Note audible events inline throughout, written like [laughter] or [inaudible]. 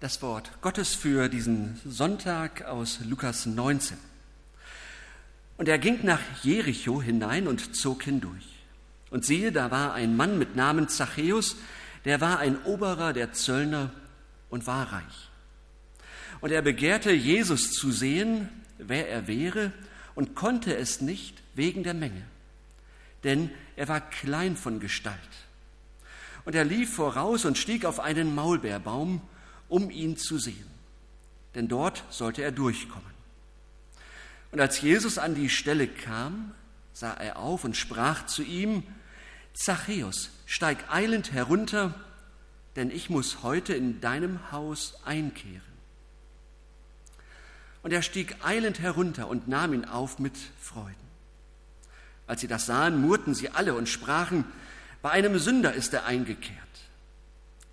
das Wort Gottes für diesen Sonntag aus Lukas 19. Und er ging nach Jericho hinein und zog hindurch. Und siehe, da war ein Mann mit Namen Zachäus, der war ein Oberer der Zöllner und war reich. Und er begehrte Jesus zu sehen, wer er wäre, und konnte es nicht wegen der Menge, denn er war klein von Gestalt. Und er lief voraus und stieg auf einen Maulbeerbaum, um ihn zu sehen, denn dort sollte er durchkommen. Und als Jesus an die Stelle kam, sah er auf und sprach zu ihm, Zachäus, steig eilend herunter, denn ich muss heute in deinem Haus einkehren. Und er stieg eilend herunter und nahm ihn auf mit Freuden. Als sie das sahen, murrten sie alle und sprachen, bei einem Sünder ist er eingekehrt.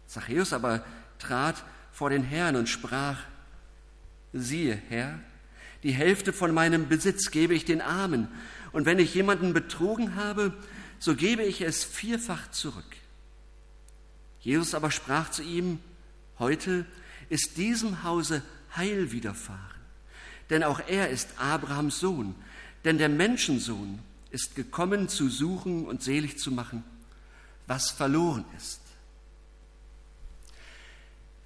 Zachäus aber trat vor den Herrn und sprach, siehe, Herr, die Hälfte von meinem Besitz gebe ich den Armen, und wenn ich jemanden betrogen habe, so gebe ich es vierfach zurück. Jesus aber sprach zu ihm, heute ist diesem Hause Heil widerfahren, denn auch er ist Abrahams Sohn, denn der Menschensohn ist gekommen zu suchen und selig zu machen, was verloren ist.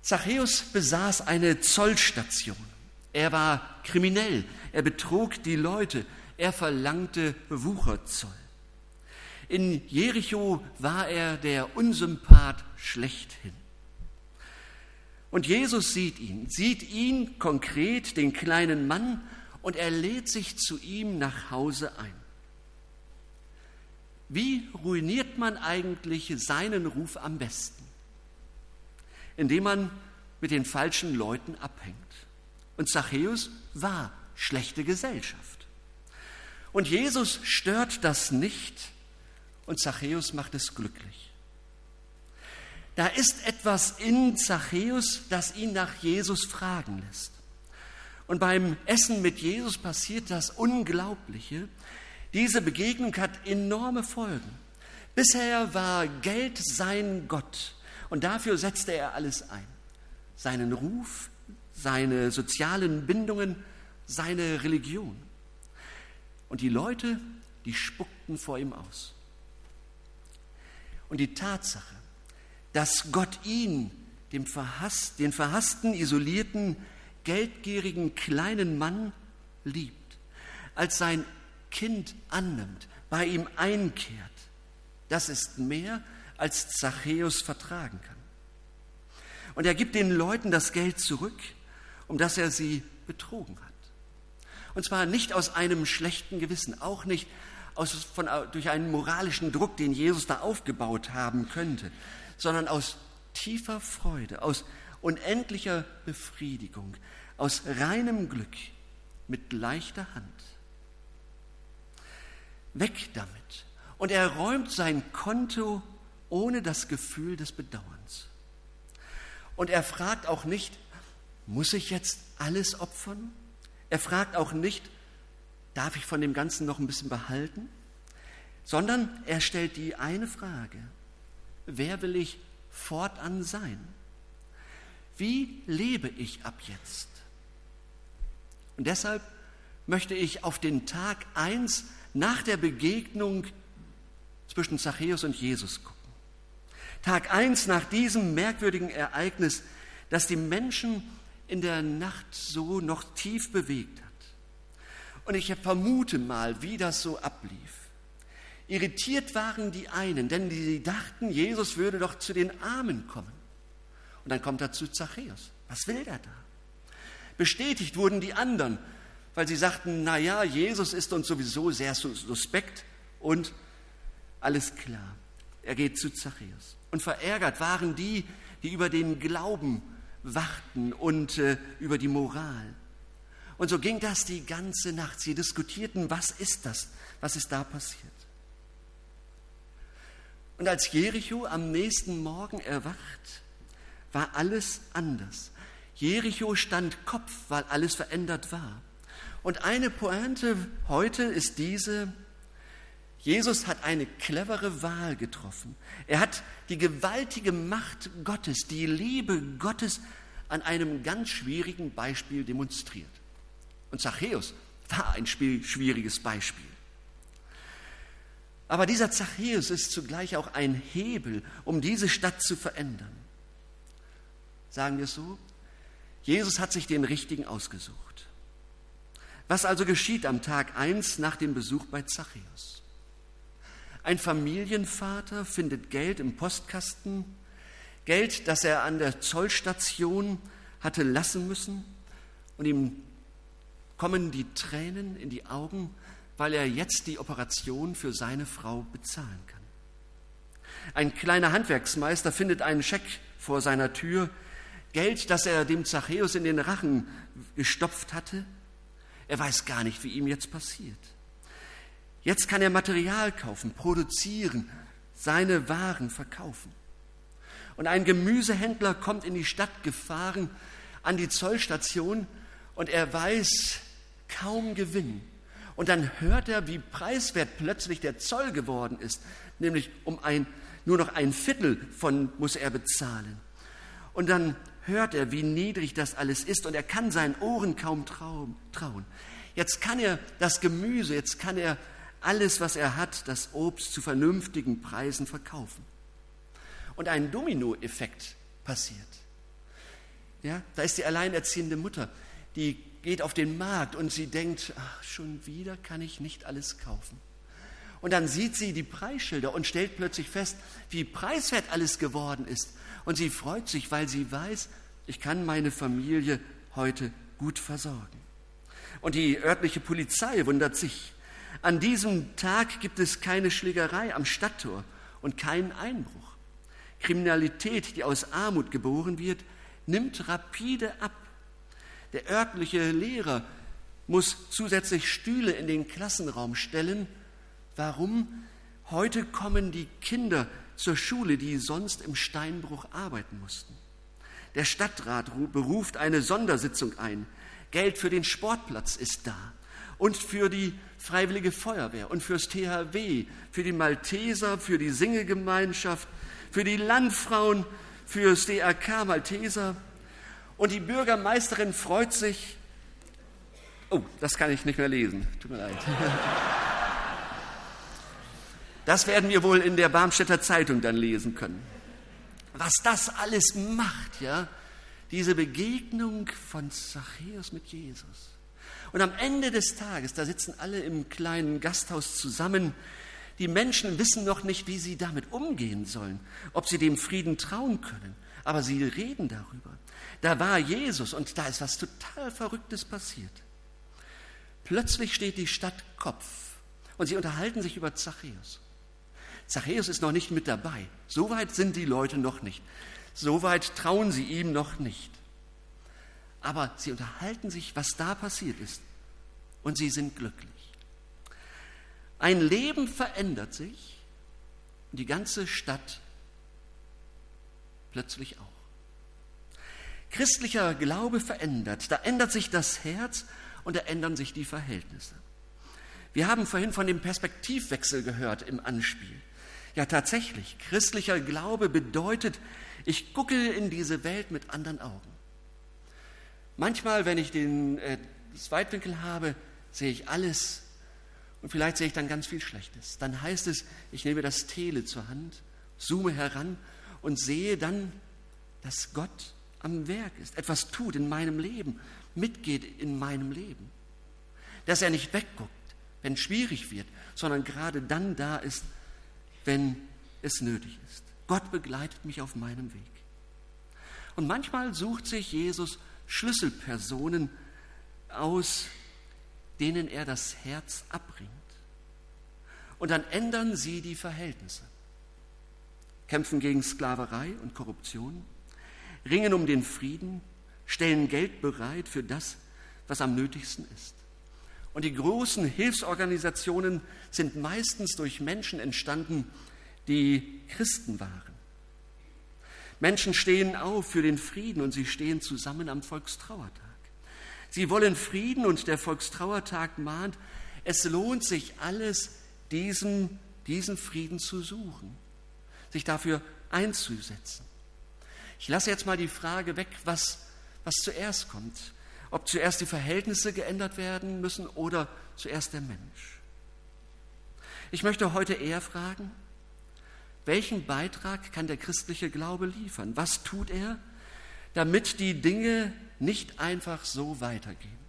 Zachäus besaß eine Zollstation. Er war kriminell, er betrog die Leute, er verlangte Wucherzoll. In Jericho war er der Unsympath schlechthin. Und Jesus sieht ihn, sieht ihn konkret, den kleinen Mann, und er lädt sich zu ihm nach Hause ein. Wie ruiniert man eigentlich seinen Ruf am besten? Indem man mit den falschen Leuten abhängt. Und Zachäus war schlechte Gesellschaft. Und Jesus stört das nicht und Zachäus macht es glücklich. Da ist etwas in Zachäus, das ihn nach Jesus fragen lässt. Und beim Essen mit Jesus passiert das Unglaubliche. Diese Begegnung hat enorme Folgen. Bisher war Geld sein Gott. Und dafür setzte er alles ein. Seinen Ruf, seine sozialen Bindungen, seine Religion. Und die Leute, die spuckten vor ihm aus. Und die Tatsache, dass Gott ihn, dem verhasst, den verhassten, isolierten, geldgierigen kleinen Mann liebt, als sein Kind annimmt, bei ihm einkehrt, das ist mehr als Zachäus vertragen kann. Und er gibt den Leuten das Geld zurück, um das er sie betrogen hat. Und zwar nicht aus einem schlechten Gewissen, auch nicht aus, von, durch einen moralischen Druck, den Jesus da aufgebaut haben könnte, sondern aus tiefer Freude, aus unendlicher Befriedigung, aus reinem Glück, mit leichter Hand. Weg damit. Und er räumt sein Konto ohne das Gefühl des Bedauerns. Und er fragt auch nicht, muss ich jetzt alles opfern? Er fragt auch nicht, darf ich von dem Ganzen noch ein bisschen behalten? Sondern er stellt die eine Frage, wer will ich fortan sein? Wie lebe ich ab jetzt? Und deshalb möchte ich auf den Tag eins nach der Begegnung zwischen Zachäus und Jesus gucken. Tag eins nach diesem merkwürdigen Ereignis, das die Menschen in der Nacht so noch tief bewegt hat. Und ich vermute mal, wie das so ablief. Irritiert waren die einen, denn sie dachten, Jesus würde doch zu den Armen kommen. Und dann kommt er zu Zachäus. Was will er da? Bestätigt wurden die anderen, weil sie sagten, na ja, Jesus ist uns sowieso sehr suspekt und alles klar. Er geht zu Zachäus. Und verärgert waren die, die über den Glauben wachten und äh, über die Moral. Und so ging das die ganze Nacht. Sie diskutierten, was ist das? Was ist da passiert? Und als Jericho am nächsten Morgen erwacht, war alles anders. Jericho stand Kopf, weil alles verändert war. Und eine Pointe heute ist diese, Jesus hat eine clevere Wahl getroffen. Er hat die gewaltige Macht Gottes, die Liebe Gottes an einem ganz schwierigen Beispiel demonstriert. Und Zachäus war ein schwieriges Beispiel. Aber dieser Zachäus ist zugleich auch ein Hebel, um diese Stadt zu verändern. Sagen wir es so? Jesus hat sich den Richtigen ausgesucht. Was also geschieht am Tag 1 nach dem Besuch bei Zachäus? Ein Familienvater findet Geld im Postkasten, Geld, das er an der Zollstation hatte lassen müssen, und ihm kommen die Tränen in die Augen, weil er jetzt die Operation für seine Frau bezahlen kann. Ein kleiner Handwerksmeister findet einen Scheck vor seiner Tür, Geld, das er dem Zachäus in den Rachen gestopft hatte. Er weiß gar nicht, wie ihm jetzt passiert. Jetzt kann er Material kaufen, produzieren, seine Waren verkaufen. Und ein Gemüsehändler kommt in die Stadt gefahren, an die Zollstation, und er weiß kaum Gewinn. Und dann hört er, wie preiswert plötzlich der Zoll geworden ist, nämlich um ein, nur noch ein Viertel von muss er bezahlen. Und dann hört er, wie niedrig das alles ist und er kann seinen Ohren kaum trauen. Jetzt kann er das Gemüse, jetzt kann er alles, was er hat, das Obst zu vernünftigen Preisen verkaufen. Und ein Dominoeffekt passiert. Ja, da ist die alleinerziehende Mutter, die geht auf den Markt und sie denkt, ach, schon wieder kann ich nicht alles kaufen. Und dann sieht sie die Preisschilder und stellt plötzlich fest, wie preiswert alles geworden ist. Und sie freut sich, weil sie weiß, ich kann meine Familie heute gut versorgen. Und die örtliche Polizei wundert sich. An diesem Tag gibt es keine Schlägerei am Stadttor und keinen Einbruch. Kriminalität, die aus Armut geboren wird, nimmt rapide ab. Der örtliche Lehrer muss zusätzlich Stühle in den Klassenraum stellen. Warum? Heute kommen die Kinder zur Schule, die sonst im Steinbruch arbeiten mussten. Der Stadtrat beruft eine Sondersitzung ein. Geld für den Sportplatz ist da und für die Freiwillige Feuerwehr und fürs THW, für die Malteser, für die Singegemeinschaft, für die Landfrauen, fürs DRK Malteser. Und die Bürgermeisterin freut sich. Oh, das kann ich nicht mehr lesen. Tut mir leid. [laughs] Das werden wir wohl in der Barmstädter Zeitung dann lesen können. Was das alles macht, ja, diese Begegnung von Zachäus mit Jesus. Und am Ende des Tages, da sitzen alle im kleinen Gasthaus zusammen. Die Menschen wissen noch nicht, wie sie damit umgehen sollen, ob sie dem Frieden trauen können. Aber sie reden darüber. Da war Jesus und da ist was total Verrücktes passiert. Plötzlich steht die Stadt Kopf und sie unterhalten sich über Zachäus. Zachäus ist noch nicht mit dabei. So weit sind die Leute noch nicht. So weit trauen sie ihm noch nicht. Aber sie unterhalten sich, was da passiert ist. Und sie sind glücklich. Ein Leben verändert sich und die ganze Stadt plötzlich auch. Christlicher Glaube verändert. Da ändert sich das Herz und da ändern sich die Verhältnisse. Wir haben vorhin von dem Perspektivwechsel gehört im Anspiel. Ja, tatsächlich, christlicher Glaube bedeutet, ich gucke in diese Welt mit anderen Augen. Manchmal, wenn ich den äh, Weitwinkel habe, sehe ich alles und vielleicht sehe ich dann ganz viel Schlechtes. Dann heißt es, ich nehme das Tele zur Hand, zoome heran und sehe dann, dass Gott am Werk ist, etwas tut in meinem Leben, mitgeht in meinem Leben. Dass er nicht wegguckt, wenn es schwierig wird, sondern gerade dann da ist, wenn es nötig ist. Gott begleitet mich auf meinem Weg. Und manchmal sucht sich Jesus Schlüsselpersonen aus, denen er das Herz abbringt. Und dann ändern sie die Verhältnisse. Kämpfen gegen Sklaverei und Korruption, ringen um den Frieden, stellen Geld bereit für das, was am nötigsten ist. Und die großen Hilfsorganisationen sind meistens durch Menschen entstanden, die Christen waren. Menschen stehen auf für den Frieden und sie stehen zusammen am Volkstrauertag. Sie wollen Frieden und der Volkstrauertag mahnt, es lohnt sich alles, diesen, diesen Frieden zu suchen, sich dafür einzusetzen. Ich lasse jetzt mal die Frage weg, was was zuerst kommt, ob zuerst die Verhältnisse geändert werden müssen oder zuerst der Mensch. Ich möchte heute eher fragen, welchen Beitrag kann der christliche Glaube liefern? Was tut er, damit die Dinge nicht einfach so weitergehen?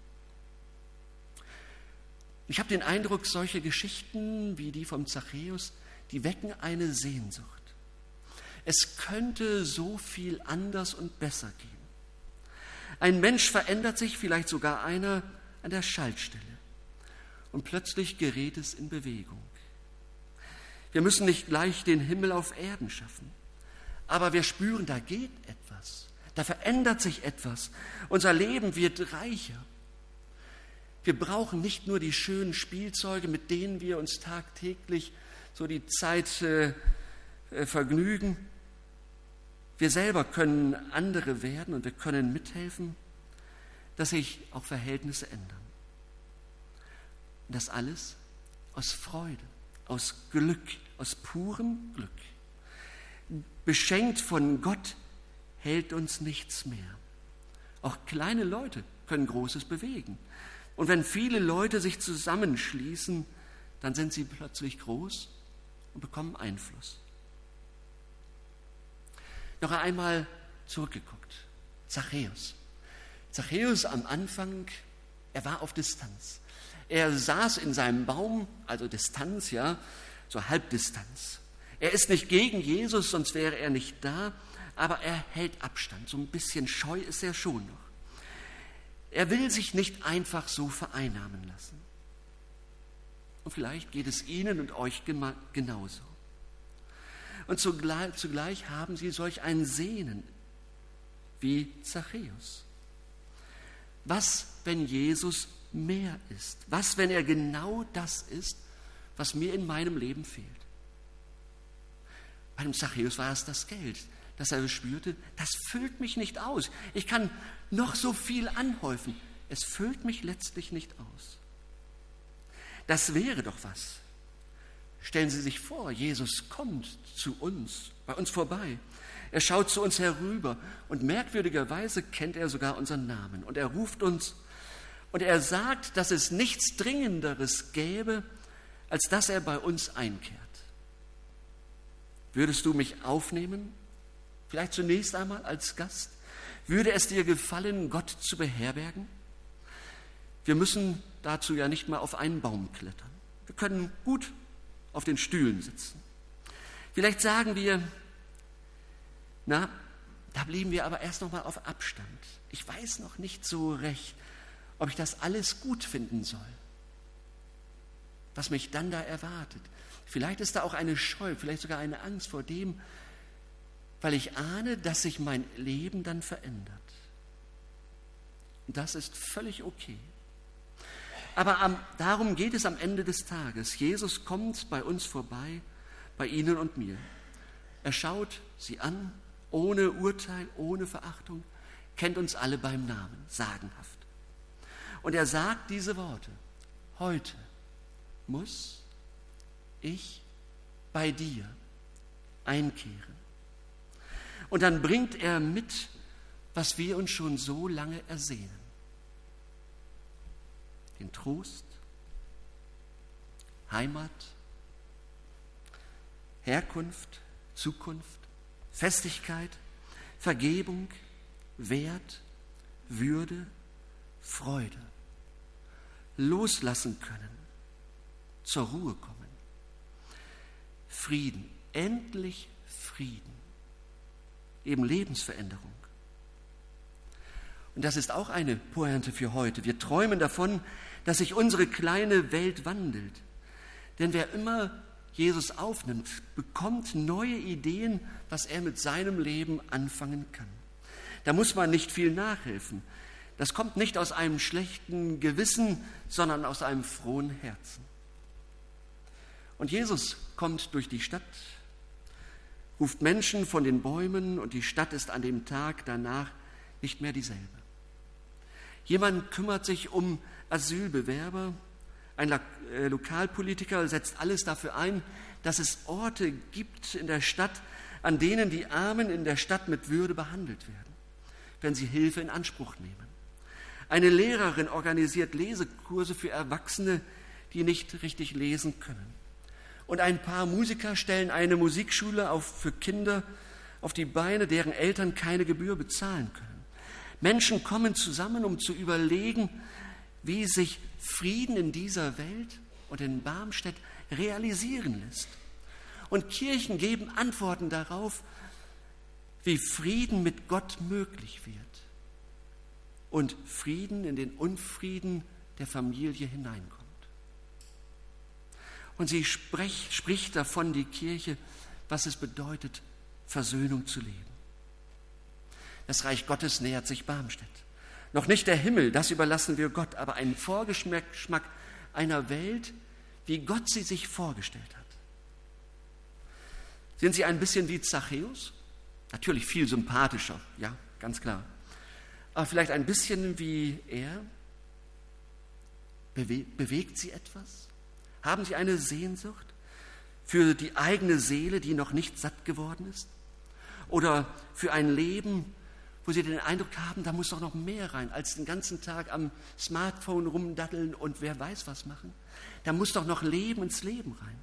Ich habe den Eindruck, solche Geschichten wie die vom Zachäus, die wecken eine Sehnsucht. Es könnte so viel anders und besser gehen. Ein Mensch verändert sich, vielleicht sogar einer, an der Schaltstelle. Und plötzlich gerät es in Bewegung. Wir müssen nicht gleich den Himmel auf Erden schaffen. Aber wir spüren, da geht etwas. Da verändert sich etwas. Unser Leben wird reicher. Wir brauchen nicht nur die schönen Spielzeuge, mit denen wir uns tagtäglich so die Zeit äh, äh vergnügen. Wir selber können andere werden und wir können mithelfen, dass sich auch Verhältnisse ändern. Und das alles aus Freude, aus Glück, aus purem Glück. Beschenkt von Gott hält uns nichts mehr. Auch kleine Leute können Großes bewegen. Und wenn viele Leute sich zusammenschließen, dann sind sie plötzlich groß und bekommen Einfluss. Noch einmal zurückgeguckt. Zachäus. Zachäus am Anfang, er war auf Distanz. Er saß in seinem Baum, also Distanz, ja, so Halbdistanz. Er ist nicht gegen Jesus, sonst wäre er nicht da, aber er hält Abstand. So ein bisschen scheu ist er schon noch. Er will sich nicht einfach so vereinnahmen lassen. Und vielleicht geht es Ihnen und euch genauso. Und zugleich, zugleich haben Sie solch ein Sehnen wie Zachäus. Was, wenn Jesus mehr ist? Was, wenn er genau das ist, was mir in meinem Leben fehlt? Bei dem Zachäus war es das Geld, das er spürte, das füllt mich nicht aus. Ich kann noch so viel anhäufen. Es füllt mich letztlich nicht aus. Das wäre doch was. Stellen Sie sich vor, Jesus kommt zu uns, bei uns vorbei. Er schaut zu uns herüber und merkwürdigerweise kennt er sogar unseren Namen. Und er ruft uns und er sagt, dass es nichts Dringenderes gäbe, als dass er bei uns einkehrt. Würdest du mich aufnehmen? Vielleicht zunächst einmal als Gast? Würde es dir gefallen, Gott zu beherbergen? Wir müssen dazu ja nicht mal auf einen Baum klettern. Wir können gut auf den Stühlen sitzen. Vielleicht sagen wir, na, da blieben wir aber erst noch mal auf Abstand. Ich weiß noch nicht so recht, ob ich das alles gut finden soll, was mich dann da erwartet. Vielleicht ist da auch eine Scheu, vielleicht sogar eine Angst vor dem, weil ich ahne, dass sich mein Leben dann verändert. Und das ist völlig okay. Aber am, darum geht es am Ende des Tages. Jesus kommt bei uns vorbei, bei Ihnen und mir. Er schaut sie an ohne Urteil, ohne Verachtung, kennt uns alle beim Namen, sagenhaft. Und er sagt diese Worte, heute muss ich bei dir einkehren. Und dann bringt er mit, was wir uns schon so lange ersehnen. Den Trost, Heimat, Herkunft, Zukunft, Festigkeit, Vergebung, Wert, Würde, Freude. Loslassen können, zur Ruhe kommen. Frieden, endlich Frieden. Eben Lebensveränderung. Und das ist auch eine Pointe für heute. Wir träumen davon, dass sich unsere kleine Welt wandelt. Denn wer immer Jesus aufnimmt, bekommt neue Ideen, was er mit seinem Leben anfangen kann. Da muss man nicht viel nachhelfen. Das kommt nicht aus einem schlechten Gewissen, sondern aus einem frohen Herzen. Und Jesus kommt durch die Stadt, ruft Menschen von den Bäumen und die Stadt ist an dem Tag danach nicht mehr dieselbe. Jemand kümmert sich um Asylbewerber, ein äh, Lokalpolitiker setzt alles dafür ein, dass es Orte gibt in der Stadt, an denen die Armen in der Stadt mit Würde behandelt werden. wenn sie Hilfe in Anspruch nehmen. Eine Lehrerin organisiert Lesekurse für Erwachsene, die nicht richtig lesen können. Und ein paar Musiker stellen eine Musikschule auf für Kinder auf die Beine, deren Eltern keine Gebühr bezahlen können. Menschen kommen zusammen, um zu überlegen, wie sich Frieden in dieser Welt und in Barmstedt realisieren lässt. Und Kirchen geben Antworten darauf, wie Frieden mit Gott möglich wird und Frieden in den Unfrieden der Familie hineinkommt. Und sie sprech, spricht davon, die Kirche, was es bedeutet, Versöhnung zu leben. Das Reich Gottes nähert sich Barmstedt. Noch nicht der Himmel, das überlassen wir Gott, aber ein Vorgeschmack einer Welt, wie Gott sie sich vorgestellt hat. Sind Sie ein bisschen wie Zachäus? Natürlich viel sympathischer, ja, ganz klar. Aber vielleicht ein bisschen wie er? Bewe bewegt Sie etwas? Haben Sie eine Sehnsucht für die eigene Seele, die noch nicht satt geworden ist? Oder für ein Leben, wo Sie den Eindruck haben, da muss doch noch mehr rein, als den ganzen Tag am Smartphone rumdatteln und wer weiß was machen? Da muss doch noch Leben ins Leben rein.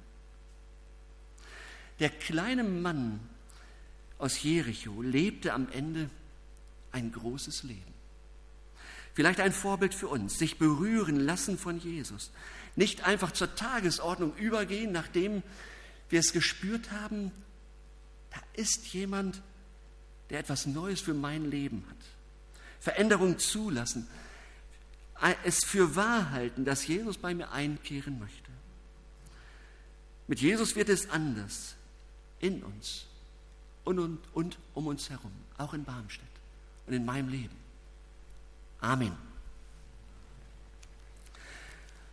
Der kleine Mann aus Jericho lebte am Ende ein großes Leben. Vielleicht ein Vorbild für uns, sich berühren lassen von Jesus. Nicht einfach zur Tagesordnung übergehen, nachdem wir es gespürt haben, da ist jemand, der etwas Neues für mein Leben hat. Veränderung zulassen, es für wahr halten, dass Jesus bei mir einkehren möchte. Mit Jesus wird es anders in uns und, und, und um uns herum, auch in Barmstedt und in meinem Leben. Amen.